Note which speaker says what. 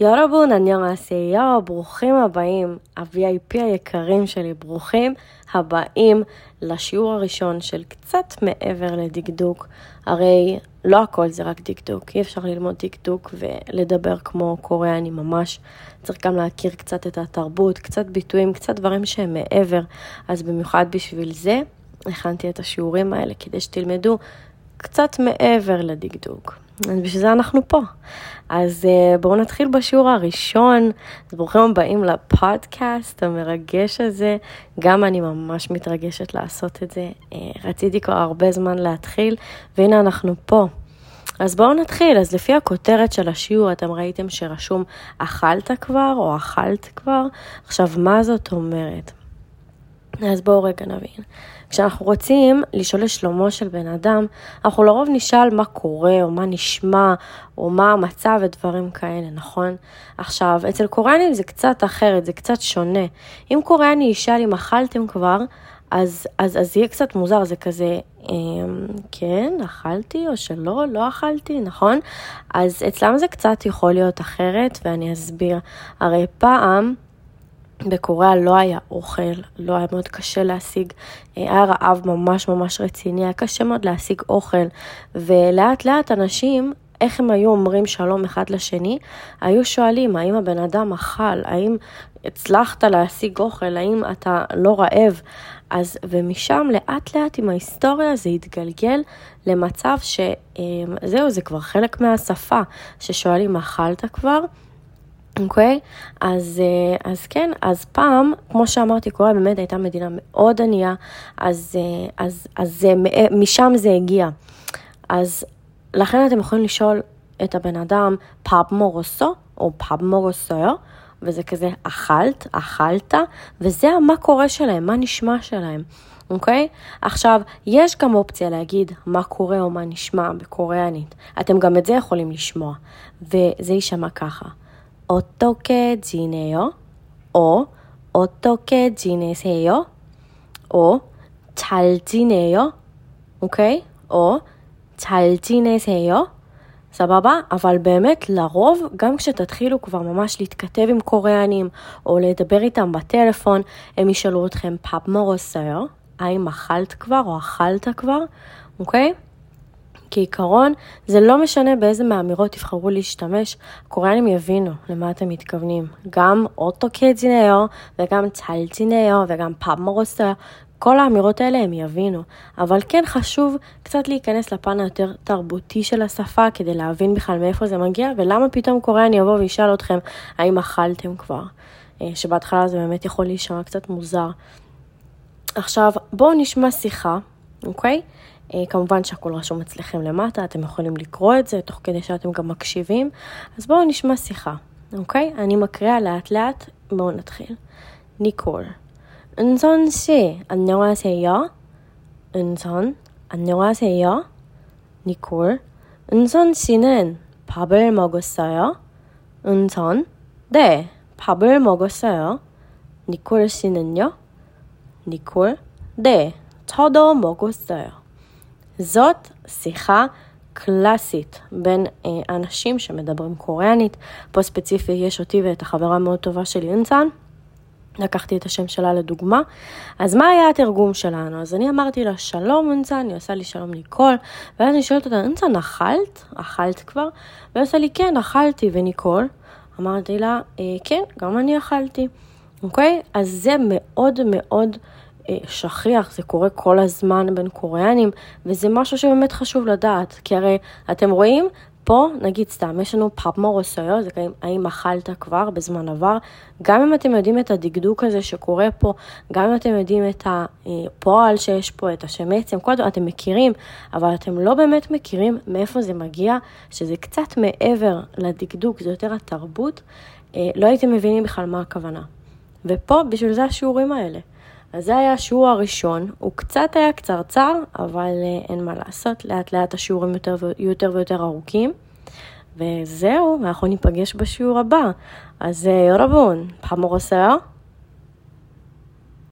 Speaker 1: יורבון, אניונגאסאיו, ברוכים הבאים, ה-VIP היקרים שלי, ברוכים הבאים לשיעור הראשון של קצת מעבר לדקדוק. הרי לא הכל זה רק דקדוק, אי אפשר ללמוד דקדוק ולדבר כמו קוריאני ממש. צריך גם להכיר קצת את התרבות, קצת ביטויים, קצת דברים שהם מעבר. אז במיוחד בשביל זה, הכנתי את השיעורים האלה, כדי שתלמדו קצת מעבר לדקדוק. אז בשביל זה אנחנו פה. אז uh, בואו נתחיל בשיעור הראשון. אז ברוכים הבאים לפודקאסט המרגש הזה. גם אני ממש מתרגשת לעשות את זה. Uh, רציתי כבר הרבה זמן להתחיל, והנה אנחנו פה. אז בואו נתחיל. אז לפי הכותרת של השיעור, אתם ראיתם שרשום אכלת כבר או אכלת כבר? עכשיו, מה זאת אומרת? אז בואו רגע נבין. כשאנחנו רוצים לשאול לשלומו של בן אדם, אנחנו לרוב נשאל מה קורה, או מה נשמע, או מה המצב ודברים כאלה, נכון? עכשיו, אצל קוריאנים זה קצת אחרת, זה קצת שונה. אם קוריאני ישאל אם אכלתם כבר, אז, אז, אז יהיה קצת מוזר, זה כזה, אמ, כן, אכלתי או שלא, לא אכלתי, נכון? אז אצלם זה קצת יכול להיות אחרת, ואני אסביר. הרי פעם, בקוריאה לא היה אוכל, לא היה מאוד קשה להשיג, היה רעב ממש ממש רציני, היה קשה מאוד להשיג אוכל, ולאט לאט אנשים, איך הם היו אומרים שלום אחד לשני, היו שואלים האם הבן אדם אכל, האם הצלחת להשיג אוכל, האם אתה לא רעב, אז ומשם לאט לאט עם ההיסטוריה זה התגלגל למצב שזהו, זה כבר חלק מהשפה, ששואלים אכלת כבר? אוקיי? Okay? אז, אה, אז כן, אז פעם, כמו שאמרתי, קוריאה באמת הייתה מדינה מאוד ענייה, אז, אה, אז, אז משם זה הגיע. אז לכן אתם יכולים לשאול את הבן אדם, פאב מורוסו, או פאב מורוסויו, וזה כזה אכלת, אכלת, וזה מה קורה שלהם, מה נשמע שלהם. אוקיי? Okay? עכשיו, יש גם אופציה להגיד מה קורה או מה נשמע בקוריאנית. אתם גם את זה יכולים לשמוע, וזה יישמע ככה. 어떻게 지내요? 어, 어떻게 지내세요? 어, 잘 지내요? אוקיי? או, 잘 지내세요? סבבה? אבל באמת, לרוב, גם כשתתחילו כבר ממש להתכתב עם קוריאנים, או לדבר איתם בטלפון, הם ישאלו אתכם פאפ מורוסר, האם אכלת כבר או אכלת כבר, אוקיי? כעיקרון, זה לא משנה באיזה מהאמירות תבחרו להשתמש, הקוריאנים יבינו למה אתם מתכוונים. גם אוטוקדזינאו וגם צלצינאו וגם פאמורוסטר, כל האמירות האלה הם יבינו, אבל כן חשוב קצת להיכנס לפן היותר תרבותי של השפה כדי להבין בכלל מאיפה זה מגיע ולמה פתאום קוריאני יבוא וישאל אתכם האם אכלתם כבר, אה, שבהתחלה זה באמת יכול להישמע קצת מוזר. עכשיו בואו נשמע שיחה, אוקיי? אה, כמובן שהכל רשום אצלכם למטה, אתם יכולים לקרוא את זה תוך כדי שאתם גם מקשיבים. אז בואו נשמע שיחה, אוקיי? אני מקריאה לאט לאט, בואו נתחיל. ניקול. 은선 씨, 안녕하세요. 은선, 안녕하세요. 니콜, 은선 씨는 밥을 먹었어요? 은선, 네, 밥을 먹었어요. 니콜 씨는요? 니콜, 네, 저도 먹었어요. זאת שיחה קלאסית בין אה, אנשים שמדברים קוריאנית. פה ספציפי יש אותי ואת החברה המאוד טובה שלי אינצן. לקחתי את השם שלה לדוגמה. אז מה היה התרגום שלנו? אז אני אמרתי לה, שלום אינצן, היא עושה לי שלום ניקול, ואז אני שואלת אותה, אינצן, אכלת? אכלת כבר? והיא עושה לי, כן, אכלתי, וניקול? אמרתי לה, אה, כן, גם אני אכלתי. אוקיי? אז זה מאוד מאוד... אה, שכיח, זה קורה כל הזמן בין קוריאנים, וזה משהו שבאמת חשוב לדעת, כי הרי אתם רואים, פה, נגיד סתם, יש לנו פאפ מורוסויו, זה כאילו, האם אכלת כבר בזמן עבר, גם אם אתם יודעים את הדקדוק הזה שקורה פה, גם אם אתם יודעים את הפועל שיש פה, את השם עצם, כל דבר אתם מכירים, אבל אתם לא באמת מכירים מאיפה זה מגיע, שזה קצת מעבר לדקדוק, זה יותר התרבות, אה, לא הייתם מבינים בכלל מה הכוונה. ופה, בשביל זה השיעורים האלה. אז זה היה השיעור הראשון, הוא קצת היה קצרצר, אבל אה, אין מה לעשות, לאט לאט השיעורים יותר, יותר ויותר ארוכים. וזהו, אנחנו ניפגש בשיעור הבא. אז יורבון, פעם רוסר.